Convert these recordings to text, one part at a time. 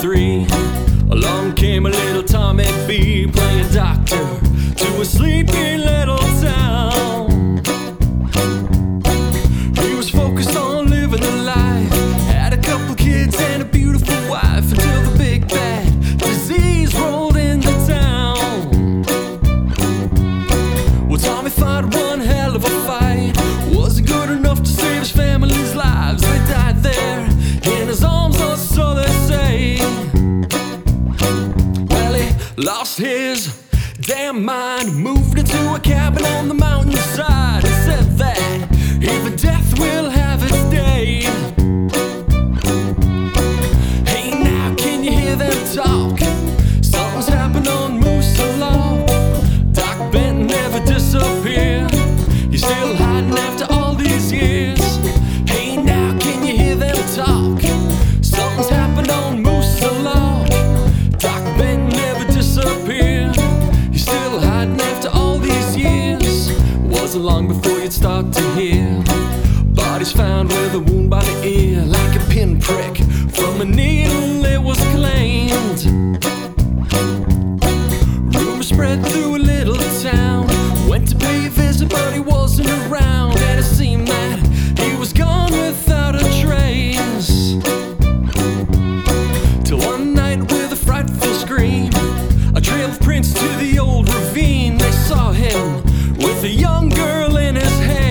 three, along came a little. lost his damn mind, moved into a cabin on the mountainside, and said that even death will have its day. Hey, now can you hear them talk? Something's happened on Moose Law. Doc Benton never disappeared. He's still hiding after all these years. Hey, now can you hear them talk? body's found with a wound by the ear, like a pinprick from a needle it was claimed. Rumor spread through a little town. Went to pay a visit, but he wasn't around, and it seemed that he was gone without a trace. Till one night, with a frightful scream, a trail of prints to the old ravine, they saw him with a young girl in his hand.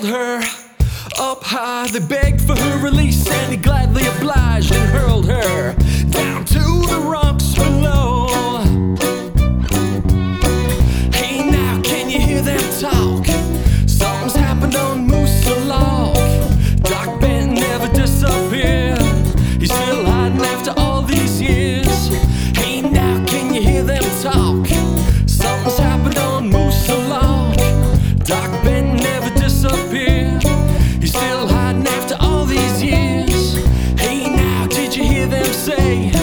held her up high. They begged for her release, and he gladly obliged and hurled her down to the rocks below. Hey, now can you hear them talk? say.